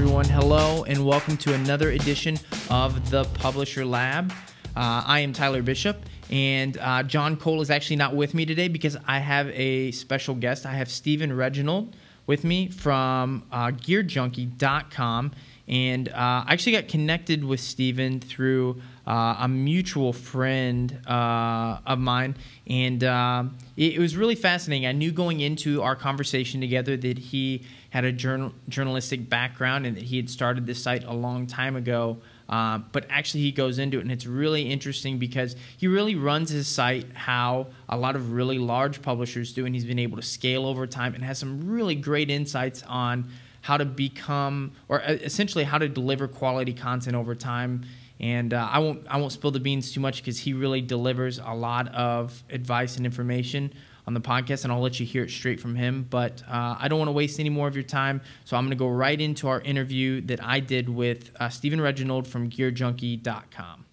everyone. Hello, and welcome to another edition of the Publisher Lab. Uh, I am Tyler Bishop, and uh, John Cole is actually not with me today because I have a special guest. I have Stephen Regenold with me from uh, GearJunkie.com, and uh, I actually got connected with Stephen through uh, a mutual friend uh, of mine, and uh, it, it, was really fascinating. I knew going into our conversation together that he had a journal, journalistic background and that he had started this site a long time ago. Uh, but actually, he goes into it, and it's really interesting because he really runs his site how a lot of really large publishers do, and he's been able to scale over time and has some really great insights on how to become, or uh, essentially how to deliver quality content over time. And uh, I won't I won't spill the beans too much because he really delivers a lot of advice and information on the podcast, and I'll let you hear it straight from him. But uh, I don't want to waste any more of your time, so I'm going to go right into our interview that I did with uh, Stephen Regenold from GearJunkie.com.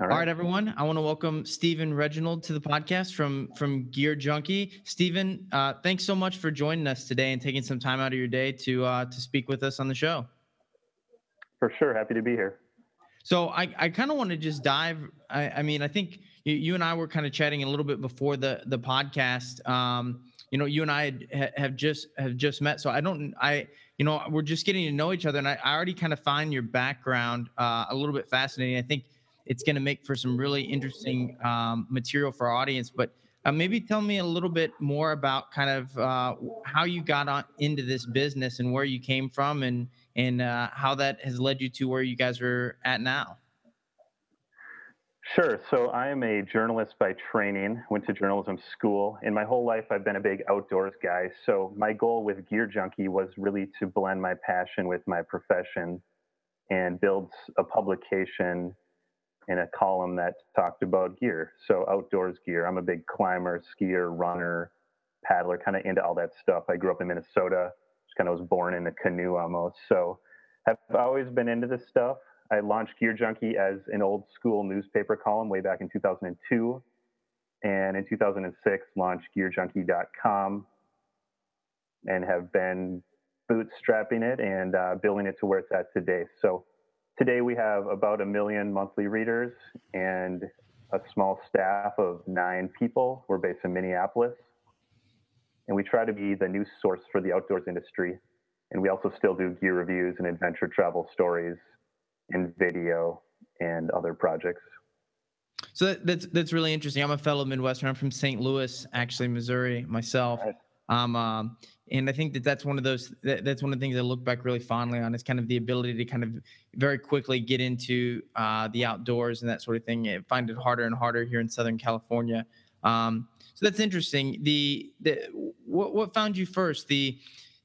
All right. All right, everyone. I want to welcome Stephen Regenold to the podcast from from Gear Junkie. Stephen, uh, thanks so much for joining us today and taking some time out of your day to uh, to speak with us on the show. For sure, happy to be here. So I, I kind of want to just dive. I, I mean, I think you, you and I were kind of chatting a little bit before the the podcast. Um, you know, you and I had, have just have just met, so I don't. I you know, we're just getting to know each other, and I, I already kind of find your background uh, a little bit fascinating. I think it's going to make for some really interesting um, material for our audience. But uh, maybe tell me a little bit more about kind of uh, how you got on into this business and where you came from, and and uh, how that has led you to where you guys are at now. Sure. So I am a journalist by training, went to journalism school. In my whole life, I've been a big outdoors guy. So my goal with Gear Junkie was really to blend my passion with my profession and build a publication and a column that talked about gear. So outdoors gear. I'm a big climber, skier, runner, paddler, kind of into all that stuff. I grew up in Minnesota, just kind of was born in a canoe almost. So I've always been into this stuff. I launched Gear Junkie as an old school newspaper column way back in 2002. And in 2006, launched GearJunkie.com and have been bootstrapping it and uh, building it to where it's at today. So today we have about a million monthly readers and a small staff of nine people. We're based in Minneapolis. And we try to be the news source for the outdoors industry. And we also still do gear reviews and adventure travel stories and video and other projects. So that, that's that's really interesting. I'm a fellow Midwestern. I'm from St. Louis, actually, Missouri myself. Right. Um, um, and I think that that's one of those that, that's one of the things I look back really fondly on is kind of the ability to kind of very quickly get into uh, the outdoors and that sort of thing. I find it harder and harder here in Southern California. Um, so that's interesting. The the what what found you first? The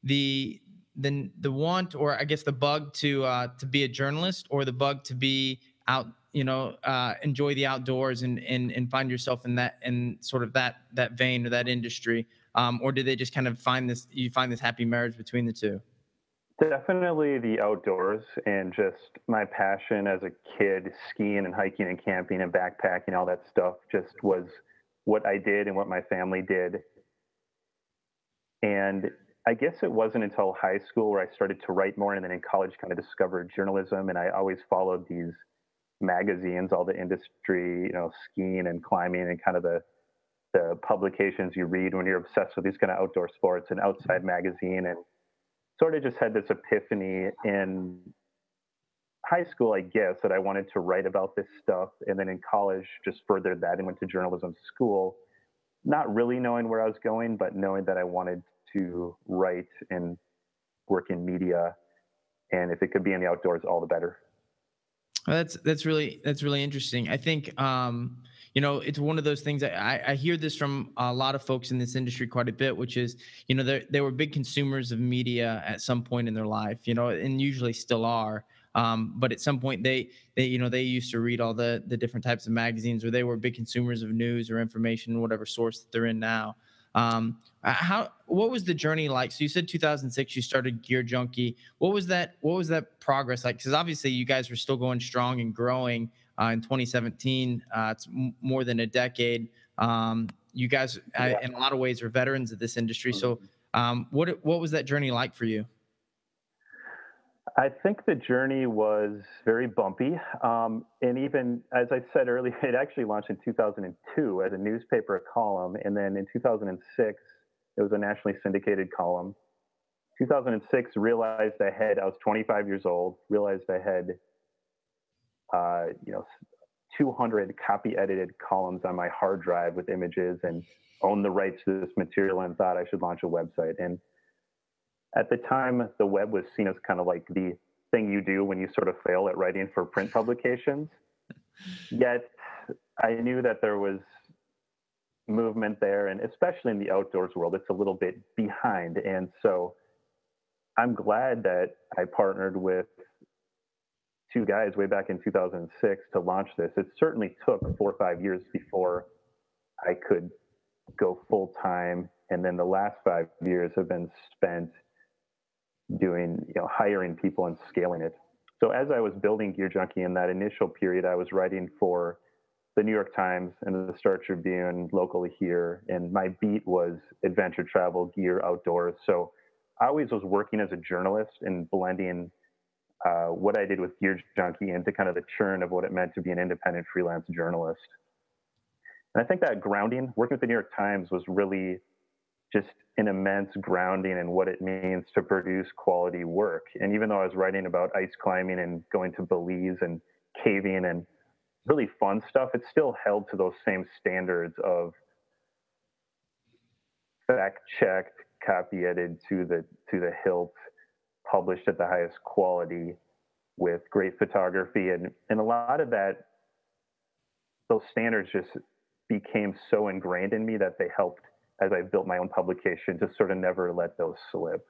the the the want or I guess the bug to uh, to be a journalist or the bug to be out you know uh, enjoy the outdoors and, and and find yourself in that in sort of that that vein or that industry um, or did they just kind of find this you find this happy marriage between the two definitely the outdoors and just my passion as a kid skiing and hiking and camping and backpacking all that stuff just was what i did and what my family did and I guess it wasn't until high school where I started to write more, and then in college, kind of discovered journalism. And I always followed these magazines, all the industry, you know, skiing and climbing, and kind of the the publications you read when you're obsessed with these kind of outdoor sports and outside magazine, and sort of just had this epiphany in high school, I guess, that I wanted to write about this stuff. And then in college, just furthered that and went to journalism school, not really knowing where I was going, but knowing that I wanted to write and work in media, and if it could be in the outdoors, all the better. that's that's really that's really interesting. I think um, you know it's one of those things. I, I hear this from a lot of folks in this industry quite a bit, which is you know they were big consumers of media at some point in their life, you know, and usually still are. Um, but at some point they they you know they used to read all the the different types of magazines or they were big consumers of news or information whatever source that they're in now um, uh, how what was the journey like? So you said 2006 you started Gear Junkie. What was that? What was that progress like? Because obviously you guys were still going strong and growing uh, in 2017. Uh, it's m- more than a decade. Um, you guys, uh, yeah. in a lot of ways, are veterans of this industry. So, um, what what was that journey like for you? I think the journey was very bumpy. Um, and even as I said earlier, it actually launched in 2002 as a newspaper column. And then in 2006, it was a nationally syndicated column. 2006, realized I had, I was 25 years old, realized I had, uh, you know, 200 copy edited columns on my hard drive with images and owned the rights to this material and thought I should launch a website. And at the time, the web was seen as kind of like the thing you do when you sort of fail at writing for print publications. Yet, I knew that there was movement there, and especially in the outdoors world, it's a little bit behind. And so, I'm glad that I partnered with two guys way back in 2006 to launch this. It certainly took four or five years before I could go full time, and then the last five years have been spent doing, you know, hiring people and scaling it. So as I was building Gear Junkie in that initial period, I was writing for the New York Times and the Star Tribune locally here, and my beat was adventure travel, gear, outdoors. So I always was working as a journalist and blending uh, what I did with Gear Junkie into kind of the churn of what it meant to be an independent freelance journalist. And I think that grounding, working with the New York Times, was really just an immense grounding in what it means to produce quality work. And even though I was writing about ice climbing and going to Belize and caving and really fun stuff, it still held to those same standards of fact checked, copy edited to the to the hilt, published at the highest quality with great photography and and a lot of that those standards just became so ingrained in me that they helped as I built my own publication to sort of never let those slip.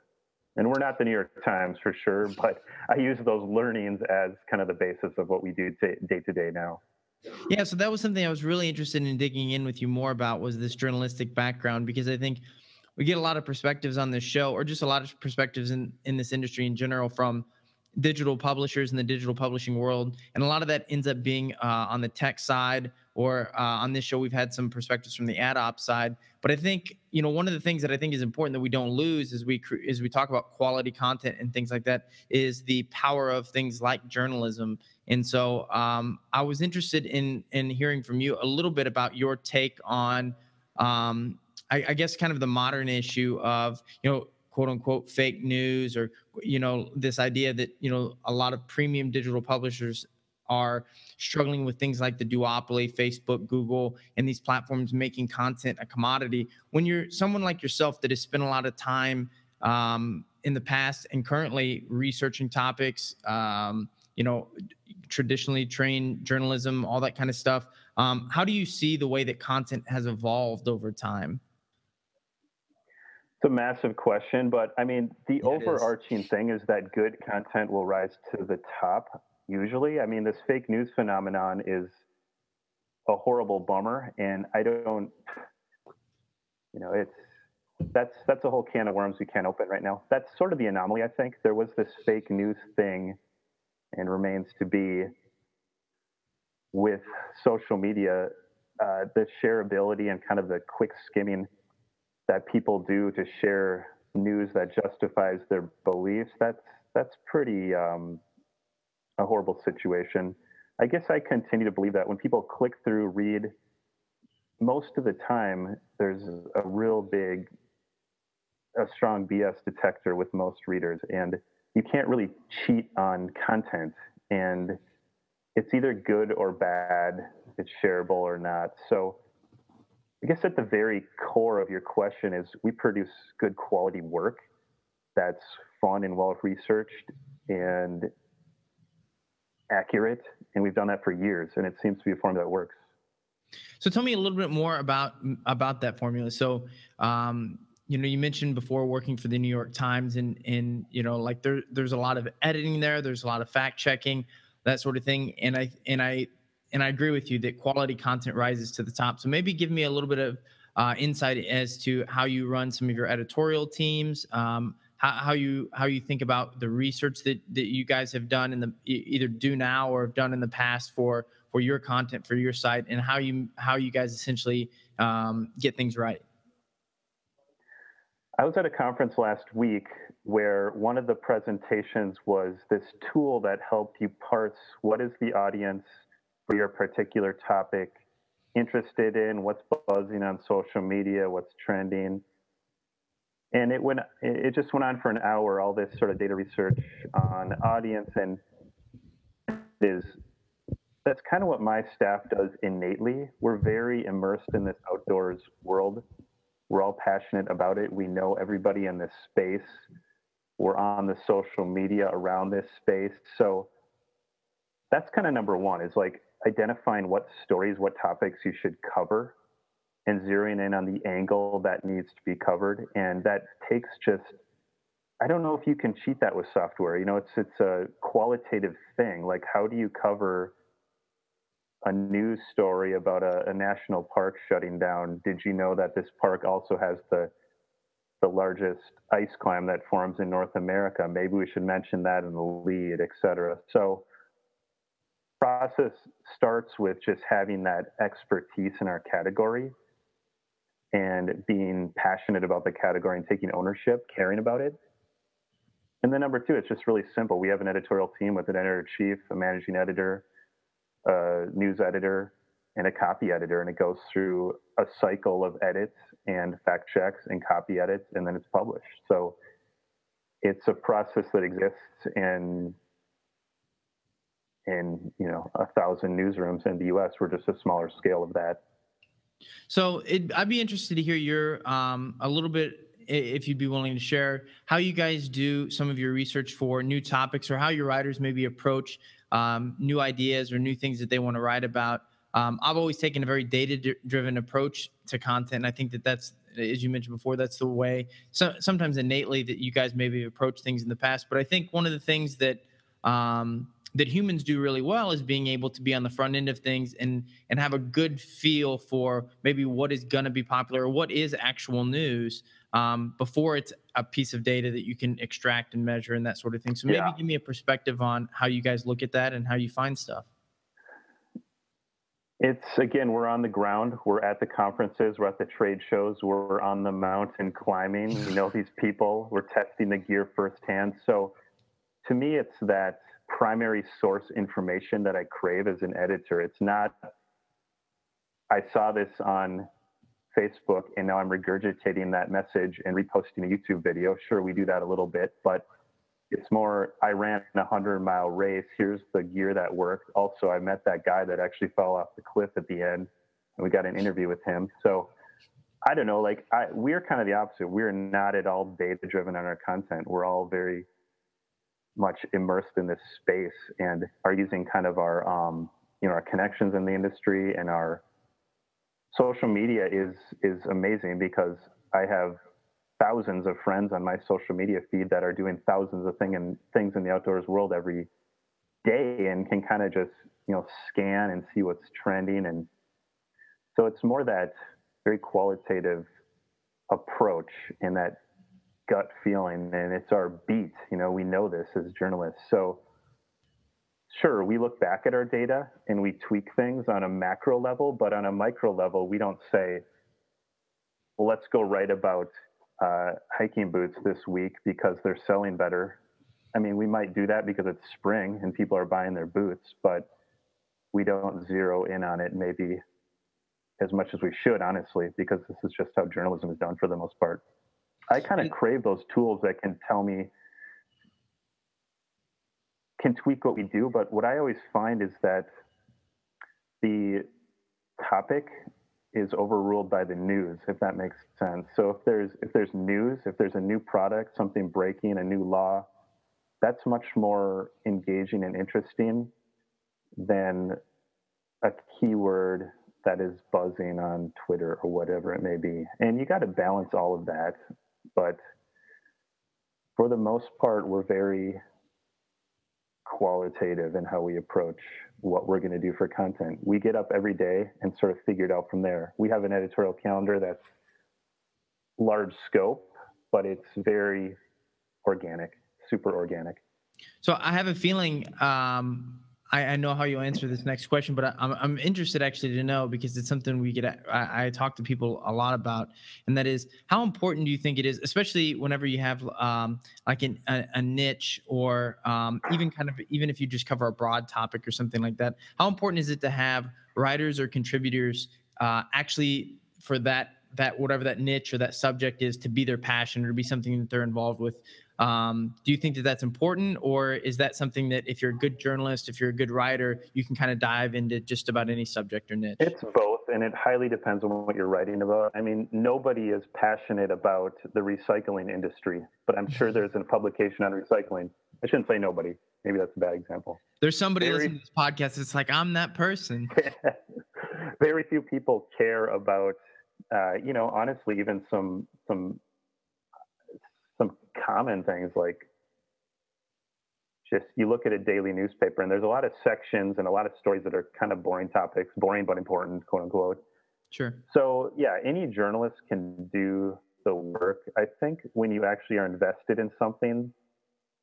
And we're not the New York Times for sure, but I use those learnings as kind of the basis of what we do day to day now. Yeah, so that was something I was really interested in digging in with you more about was this journalistic background because I think we get a lot of perspectives on this show or just a lot of perspectives in in this industry in general from digital publishers in the digital publishing world. And a lot of that ends up being uh, on the tech side or uh, on this show we've had some perspectives from the ad op side. But i think you know one of the things that i think is important that we don't lose as we as we talk about quality content and things like that is the power of things like journalism. And so um, i was interested in in hearing from you a little bit about your take on um, I, I guess kind of the modern issue of you know quote unquote fake news or you know this idea that you know a lot of premium digital publishers are struggling with things like the duopoly, Facebook, Google, and these platforms making content a commodity. When you're someone like yourself that has spent a lot of time um, in the past and currently researching topics, um, you know, traditionally trained journalism, all that kind of stuff, um, how do you see the way that content has evolved over time? It's a massive question, but I mean, the yeah, overarching thing is that good content will rise to the top usually. I mean, this fake news phenomenon is a horrible bummer, and I don't, you know, it's that's that's a whole can of worms we can't open right now. That's sort of the anomaly, I think. There was this fake news thing, and remains to be with social media, uh, the shareability and kind of the quick skimming that people do to share news that justifies their beliefs, that's that's pretty um, a horrible situation. I guess I continue to believe that when people click through, read, most of the time there's a real big, a strong BS detector with most readers, and you can't really cheat on content, and it's either good or bad, it's shareable or not. So I guess at the very core of your question is we produce good quality work that's fun and well researched and accurate. And we've done that for years, and it seems to be a formula that works. So tell me a little bit more about about that formula. So, um, you know, you mentioned before working for the New York Times, and and you know, like there there's a lot of editing there. There's a lot of fact checking, that sort of thing. And I and I and I agree with you that quality content rises to the top. So maybe give me a little bit of uh, insight as to how you run some of your editorial teams, um, how, how, you how you think about the research that, that you guys have done in the either do now or have done in the past for for your content for your site, and how you how you guys essentially um, get things right. I was at a conference last week where one of the presentations was this tool that helped you parse what is the audience for your particular topic interested in, what's buzzing on social media, what's trending. And it went it just went on for an hour, all this sort of data research on audience and is that's kind of what my staff does innately. We're very immersed in this outdoors world. We're all passionate about it. We know everybody in this space. We're on the social media around this space. So that's kind of number one is like identifying what stories, what topics you should cover and zeroing in on the angle that needs to be covered. And that takes just I don't know if you can cheat that with software. You know, it's it's a qualitative thing. Like how do you cover a news story about a, a, national park shutting down. Did you know that this park also has the the largest ice climb that forms in North America? Maybe we should mention that in the lead, et cetera. So process starts with just having that expertise in our category and being passionate about the category and taking ownership, caring about it. And then number two, it's just really simple. We have an editorial team with an editor chief, a managing editor, a news editor and a copy editor, and it goes through a cycle of edits and fact checks and copy edits, and then it's published. So it's a process that exists in in you know a thousand newsrooms in the U.S. We're just a smaller scale of that. So it, I'd be interested to hear your um, a little bit if you'd be willing to share how you guys do some of your research for new topics or how your writers maybe approach um, new ideas or new things that they want to write about. Um, I've always taken a very data driven approach to content. And I think that that's, as you mentioned before, that's the way so, sometimes innately that you guys maybe approach things in the past. But I think one of the things that, um, that humans do really well is being able to be on the front end of things and and have a good feel for maybe what is going to be popular or what is actual news um, before it's a piece of data that you can extract and measure and that sort of thing. So maybe yeah. give me a perspective on how you guys look at that and how you find stuff. It's again, we're on the ground. We're at the conferences. We're at the trade shows. We're on the mountain climbing. We know these people. We're testing the gear firsthand. So, to me, it's that primary source information that I crave as an editor. It's not. I saw this on Facebook, and now I'm regurgitating that message and reposting a YouTube video. Sure, we do that a little bit, but it's more I ran a 100 mile race. Here's the gear that worked. Also, I met that guy that actually fell off the cliff at the end, and we got an interview with him. So I don't know, like I, we're kind of the opposite. We're not at all data driven on our content. We're all very much immersed in this space and are using kind of our um, you know our connections in the industry and our social media is is amazing because I have thousands of friends on my social media feed that are doing thousands of thing and things in the outdoors world every day and can kind of just you know scan and see what's trending. And so it's more that very qualitative approach and that gut feeling and it's our beat you know we know this as journalists so sure, we look back at our data and we tweak things on a macro level, but on a micro level, we don't say, well, let's go write about uh, hiking boots this week because they're selling better. I mean, we might do that because it's spring and people are buying their boots, but we don't zero in on it maybe as much as we should, honestly, because this is just how journalism is done for the most part. I kind of crave those tools that can tell me can tweak what we do, but what I always find is that the topic is overruled by the news, if that makes sense. So if there's if there's news, if there's a new product, something breaking, a new law, that's much more engaging and interesting than a keyword that is buzzing on Twitter or whatever it may be. And you got to balance all of that, but for the most part, we're very qualitative in how we approach what we're going to do for content. We get up every day and sort of figure it out from there. We have an editorial calendar that's large scope, but it's very organic, super organic. So I have a feeling um, I, I, know how you'll answer this next question, but I, am I'm, I'm interested actually to know because it's something we get. I, I, talk to people a lot about, and that is how important do you think it is, especially whenever you have um, like an, a, a, niche or um, even kind of even if you just cover a broad topic or something like that. How important is it to have writers or contributors uh, actually for that that whatever that niche or that subject is to be their passion or to be something that they're involved with um, do you think that that's important, or is that something that if you're a good journalist, if you're a good writer, you can kind of dive into just about any subject or niche? It's both, and it highly depends on what you're writing about. I mean, nobody is passionate about the recycling industry, but I'm sure there's a publication on recycling. I shouldn't say nobody. Maybe that's a bad example. There's somebody Very, listening to this podcast. It's like I'm that person. Very few people care about, uh, you know, honestly, even some some some common things like just you look at a daily newspaper and there's a lot of sections and a lot of stories that are kind of boring topics, boring but important, quote unquote. Sure. So yeah, any journalist can do the work. I think when you actually are invested in something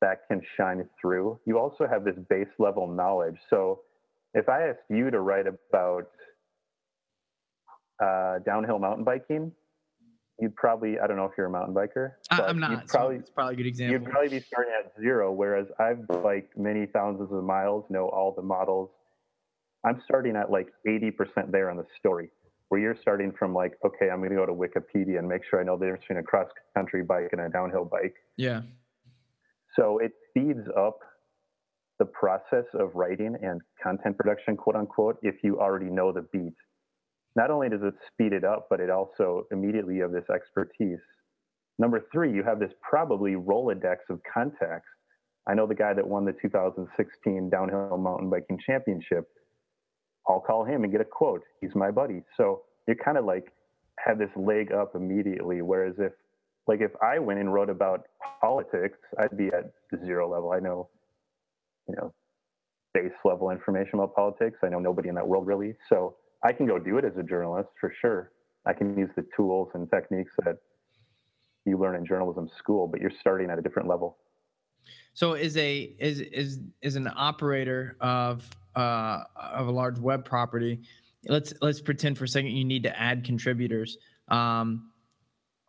that can shine through, you also have this base level knowledge. So if I asked you to write about uh, downhill mountain biking, you'd probably I don't know if you're a mountain biker. I'm not. Probably, so it's probably a good example. You'd probably be starting at zero, whereas I've biked many thousands of miles, know all the models. I'm starting at like 80% there on the story, where you're starting from like, okay, I'm going to go to Wikipedia and make sure I know the difference between a cross country bike and a downhill bike. Yeah. So it speeds up the process of writing and content production, quote unquote, if you already know the beat not only does it speed it up, but it also immediately you have this expertise. Number three, you have this probably Rolodex of contacts. I know the guy that won the 2016 downhill mountain biking championship. I'll call him and get a quote. He's my buddy. So you kind of like have this leg up immediately. Whereas if, like, if I went and wrote about politics, I'd be at zero level. I know, you know, base level information about politics. I know nobody in that world really. So I can go do it as a journalist for sure. I can use the tools and techniques that you learn in journalism school, but you're starting at a different level. So, is a is is is an operator of uh, of a large web property? Let's let's pretend for a second you need to add contributors. Um,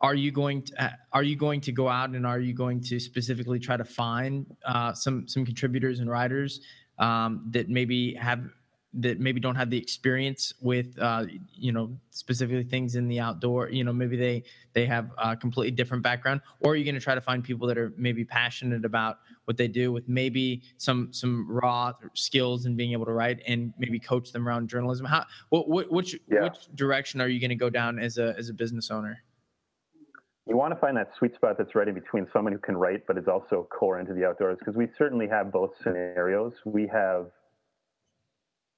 are you going to are you going to go out and are you going to specifically try to find uh, some some contributors and writers um, that maybe have that maybe don't have the experience with uh, you know specifically things in the outdoor you know maybe they they have a completely different background or are you going to try to find people that are maybe passionate about what they do with maybe some some raw skills and being able to write and maybe coach them around journalism. How what, what which yeah. which direction are you going to go down as a as a business owner? You want to find that sweet spot that's right in between someone who can write but is also core into the outdoors because we certainly have both scenarios. We have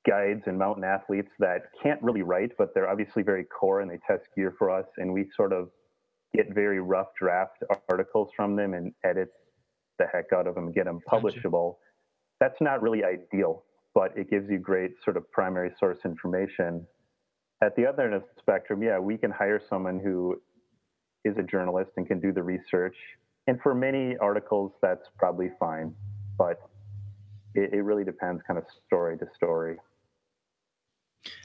guides and mountain athletes that can't really write, but they're obviously very core and they test gear for us. And we sort of get very rough draft articles from them and edit the heck out of them, get them publishable. Gotcha. That's not really ideal, but it gives you great sort of primary source information. At the other end of the spectrum, yeah, we can hire someone who is a journalist and can do the research. And for many articles, that's probably fine, but it, it really depends kind of story to story.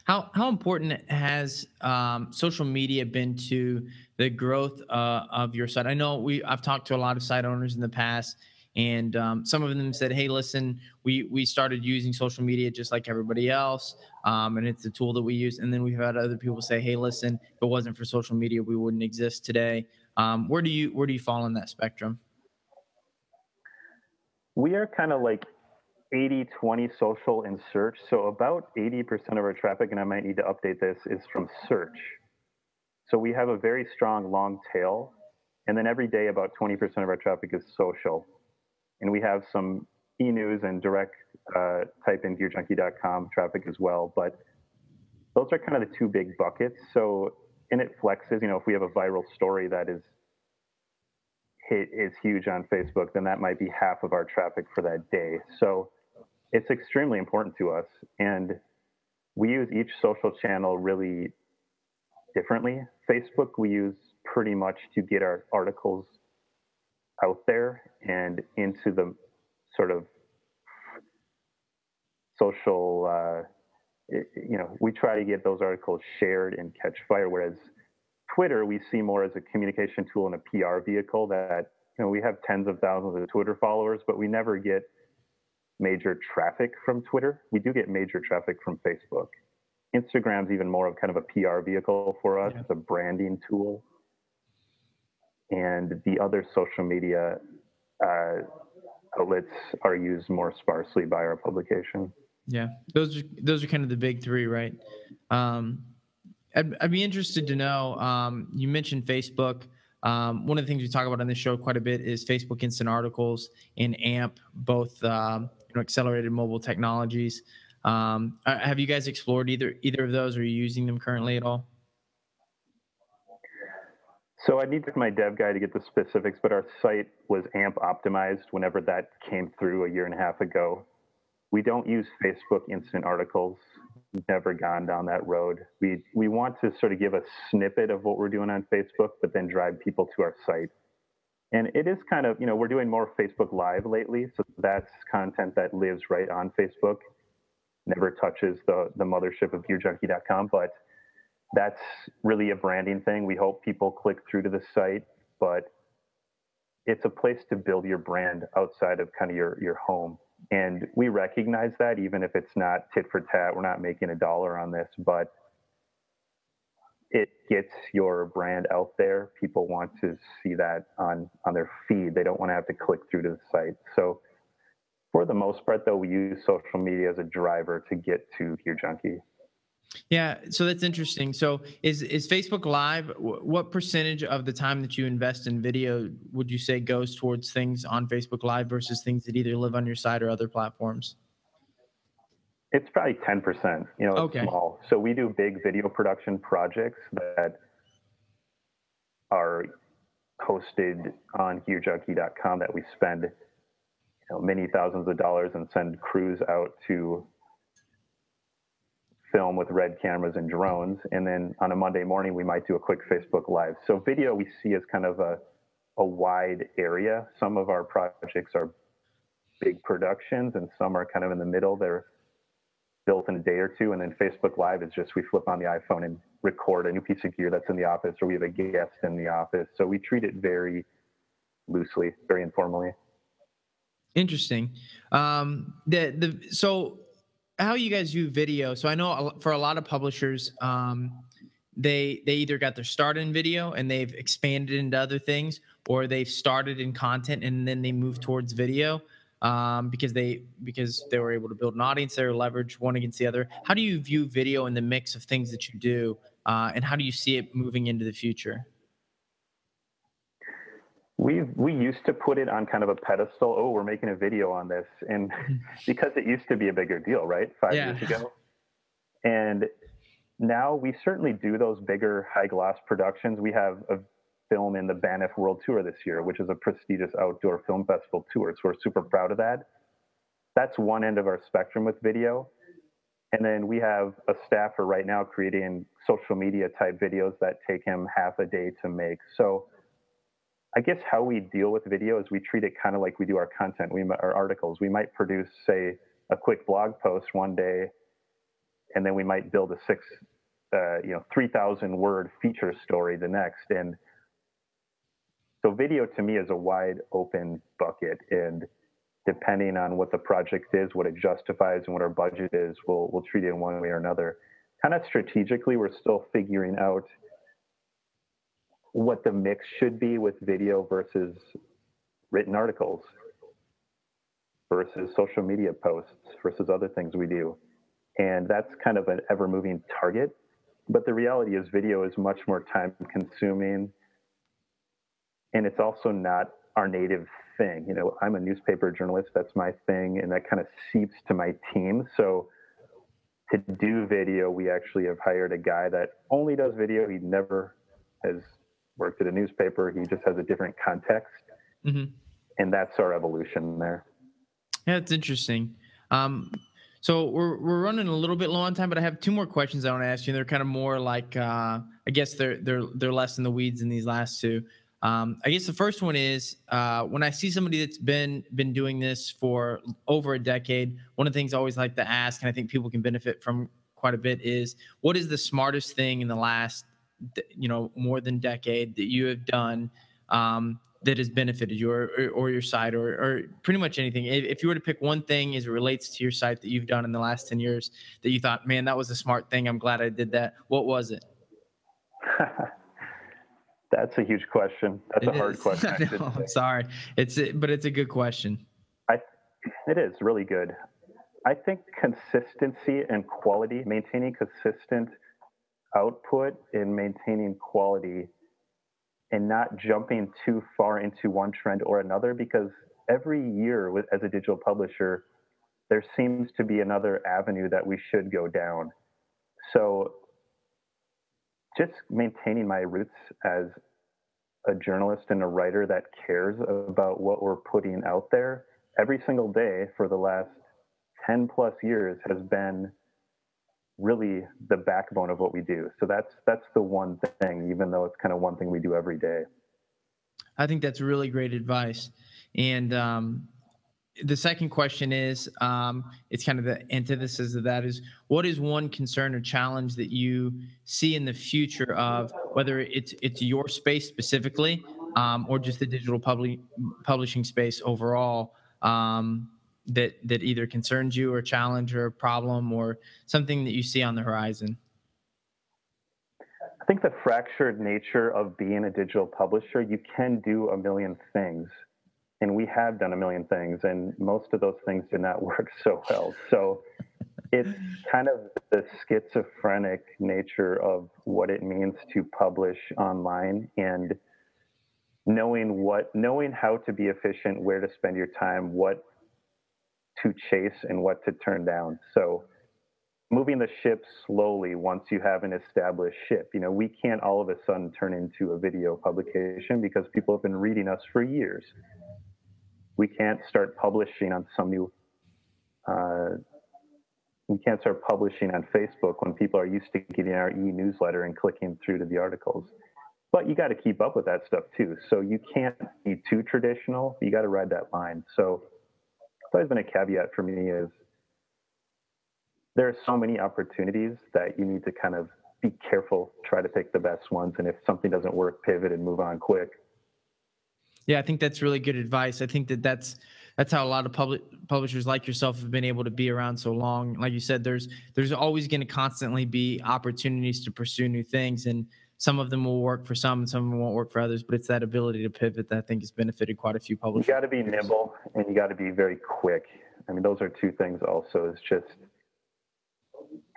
How how important has um, social media been to the growth uh, of your site? I know we I've talked to a lot of site owners in the past, and um, some of them said, "Hey, listen, we we started using social media just like everybody else, um, and it's a tool that we use." And then we've had other people say, "Hey, listen, if it wasn't for social media, we wouldn't exist today." Um, where do you where do you fall in that spectrum? We are kind of like 80 20 social and search. So about 80% of our traffic, and I might need to update this, is from search. So we have a very strong long tail. And then every day, about 20% of our traffic is social. And we have some e news and direct uh, type in gearjunkie.com traffic as well. But those are kind of the two big buckets. So, and it flexes, you know, if we have a viral story that is hit is huge on Facebook, then that might be half of our traffic for that day. So it's extremely important to us. And we use each social channel really differently. Facebook, we use pretty much to get our articles out there and into the sort of social. Uh, you know, we try to get those articles shared and catch fire. Whereas Twitter, we see more as a communication tool and a PR vehicle. That you know, we have tens of thousands of Twitter followers, but we never get major traffic from Twitter. We do get major traffic from Facebook. Instagram's even more of kind of a PR vehicle for us. Yeah. It's a branding tool. And the other social media uh, outlets are used more sparsely by our publication. Yeah, those are those are kind of the big three, right? Um, I'd, I'd be interested to know. Um, you mentioned Facebook. Um, one of the things we talk about on this show quite a bit is Facebook Instant Articles and AMP, both um, know, accelerated mobile technologies. Um, uh, have you guys explored either either of those? Are you using them currently at all? So I need my dev guy to get the specifics, but our site was AMP optimized whenever that came through a year and a half ago. We don't use Facebook instant articles. Never gone down that road. We we want to sort of give a snippet of what we're doing on Facebook, but then drive people to our site. And it is kind of, you know, we're doing more Facebook Live lately, so that's content that lives right on Facebook never touches the, the mothership of gearjunkie.com, but that's really a branding thing. We hope people click through to the site, but it's a place to build your brand outside of kind of your, your home. And we recognize that even if it's not tit for tat, we're not making a dollar on this, but it gets your brand out there. People want to see that on, on their feed. They don't want to have to click through to the site. So for the most part, though, we use social media as a driver to get to Gear Junkie. Yeah, so that's interesting. So, is is Facebook Live? What percentage of the time that you invest in video would you say goes towards things on Facebook Live versus things that either live on your site or other platforms? It's probably ten percent. You know, it's okay. small. So we do big video production projects that are hosted on GearJunkie.com that we spend know, many thousands of dollars and send crews out to film with red cameras and drones. And then on a Monday morning, we might do a quick Facebook Live. So video we see as kind of a, a wide area. Some of our projects are big productions and some are kind of in the middle. They're built in a day or two. And then Facebook Live is just we flip on the iPhone and record a new piece of gear that's in the office or we have a guest in the office. So we treat it very loosely, very informally. Interesting. Um, the the so how you guys view video? So I know for a lot of publishers, um, they they either got their start in video and they've expanded into other things, or they've started in content and then they move towards video um, because they because they were able to build an audience. They were leverage one against the other. How do you view video in the mix of things that you do, uh, and how do you see it moving into the future? we we used to put it on kind of a pedestal. Oh, we're making a video on this, and because it used to be a bigger deal, right? Five yeah. years ago, and now we certainly do those bigger high gloss productions. We have a film in the Banff World Tour this year, which is a prestigious outdoor film festival tour. So we're super proud of that. That's one end of our spectrum with video. And then we have a staffer right now creating social media type videos that take him half a day to make. So I guess how we deal with video is we treat it kind of like we do our content, we our articles. We might produce, say, a quick blog post one day, and then we might build a six, uh, you know, three thousand word feature story the next. And so, video to me is a wide open bucket, and depending on what the project is, what it justifies, and what our budget is, we'll we'll treat it in one way or another. Kind of strategically, we're still figuring out what the mix should be with video versus written articles versus social media posts versus other things we do. And that's kind of an ever moving target. But the reality is, video is much more time consuming. And it's also not our native thing. You know, I'm a newspaper journalist, that's my thing, and that kind of seeps to my team. So to do video, we actually have hired a guy that only does video. He never has worked at a newspaper. He just has a different context. Mm-hmm. And that's our evolution there. Yeah, it's interesting. Um, so we're we're running a little bit low on time, but I have two more questions I want to ask you. They're kind of more like uh, I guess they're they're they're less in the weeds in these last two. Um, I guess the first one is uh, when I see somebody that's been been doing this for over a decade. One of the things I always like to ask, and I think people can benefit from quite a bit, is what is the smartest thing in the last, you know, more than decade that you have done um, that has benefited you or, or, or your site or, or, pretty much anything. If you were to pick one thing as it relates to your site that you've done in the last 10 years that you thought, man, that was a smart thing. I'm glad I did that. What was it? That's a huge question. That's it a hard is. question. no, I'm sorry. It's but it's a good question. I, it is really good. I think consistency and quality, maintaining consistent output and maintaining quality and not jumping too far into one trend or another because every year with, as a digital publisher there seems to be another avenue that we should go down so just maintaining my roots as a journalist and a writer that cares about what we're putting out there every single day for the last 10 plus years has been really the backbone of what we do. So that's that's the one thing, even though it's kind of one thing we do every day. I think that's really great advice. And um, the second question is, um, it's kind of the antithesis of that is, what is one concern or challenge that you see in the future of whether it's it's your space specifically um, or just the digital publishing space overall? Um, that that either concerns you or challenge or problem or something that you see on the horizon? I think the fractured nature of being a digital publisher, you can do a million things. And we have done a million things, and most of those things did not work so well. So it's kind of the schizophrenic nature of what it means to publish online and knowing what knowing how to be efficient where to spend your time what to chase and what to turn down. So moving the ship slowly once you have an established ship. You know, we can't all of a sudden turn into a video publication because people have been reading us for years. We can't start publishing on some new uh, we can't start publishing on Facebook when people are used to getting our e-newsletter and clicking through to the articles. But you got to keep up with that stuff too. So you can't be too traditional. You got to ride that line. So it's always been a caveat for me is there are so many opportunities that you need to kind of be careful, try to pick the best ones, and if something doesn't work, pivot and move on quick. Yeah, I think that's really good advice. I think that that's that's how a lot of public publishers like yourself have been able to be around so long. Like you said, there's there's always going to constantly be opportunities to pursue new things, and some of them will work for some and some of them won't work for others but it's that ability to pivot that i think has benefited quite a few publishers you got to be nimble and you got to be very quick i mean those are two things also is just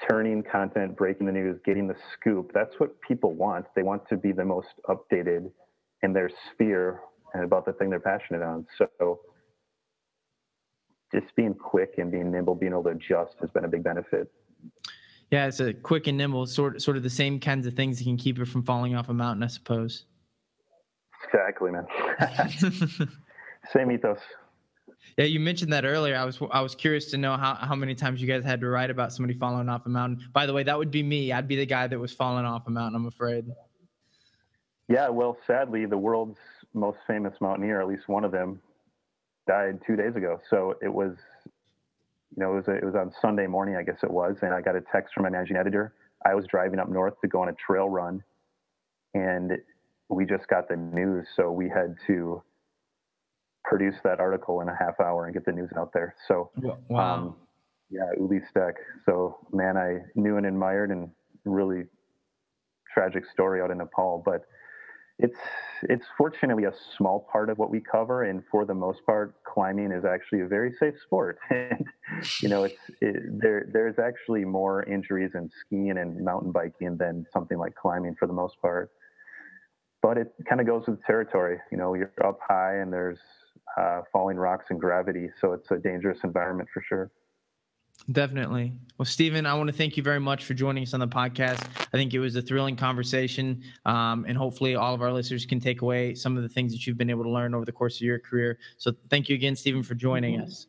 turning content breaking the news getting the scoop that's what people want they want to be the most updated in their sphere and about the thing they're passionate on so just being quick and being nimble being able to adjust has been a big benefit yeah, it's a quick and nimble, sort sort of the same kinds of things that can keep it from falling off a mountain, I suppose. Exactly, man. same ethos. Yeah, you mentioned that earlier. I was I was curious to know how, how many times you guys had to write about somebody falling off a mountain. By the way, that would be me. I'd be the guy that was falling off a mountain. I'm afraid. Yeah, well, sadly, the world's most famous mountaineer, at least one of them, died two days ago. So it was you know, it was, a, it was on Sunday morning, I guess it was, and I got a text from my managing editor. I was driving up north to go on a trail run, and we just got the news, so we had to produce that article in a half hour and get the news out there. So, wow. Um, yeah, Ueli Steck. So, man, I knew and admired, and really tragic story out in Nepal, but it's it's fortunately a small part of what we cover, and for the most part, climbing is actually a very safe sport. and you know, it's it, there. There's actually more injuries in skiing and mountain biking than something like climbing for the most part. But it kind of goes with the territory. You know, you're up high and there's uh, falling rocks and gravity, so it's a dangerous environment for sure. Definitely. Well, Stephen, I want to thank you very much for joining us on the podcast. I think it was a thrilling conversation, um, and hopefully, all of our listeners can take away some of the things that you've been able to learn over the course of your career. So, thank you again, Stephen, for joining us.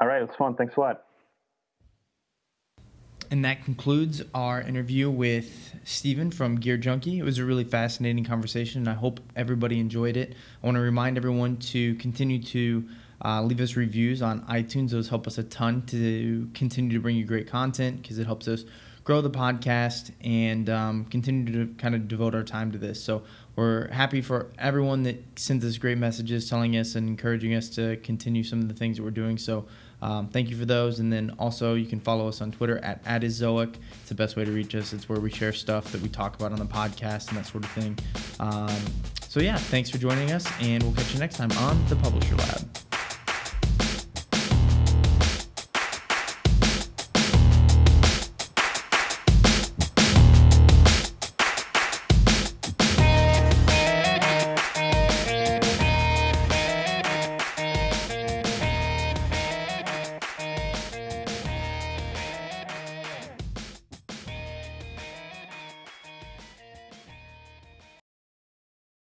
All right, it was fun. Thanks a lot. And that concludes our interview with Stephen from Gear Junkie. It was a really fascinating conversation, and I hope everybody enjoyed it. I want to remind everyone to continue to uh, leave us reviews on iTunes. Those help us a ton to continue to bring you great content because it helps us grow the podcast and um, continue to kind of devote our time to this. So we're happy for everyone that sends us great messages telling us and encouraging us to continue some of the things that we're doing. So um, thank you for those. And then also you can follow us on Twitter at @ezoic. It's the best way to reach us. It's where we share stuff that we talk about on the podcast and that sort of thing. Um, so yeah, thanks for joining us, and we'll catch you next time on the Publisher Lab.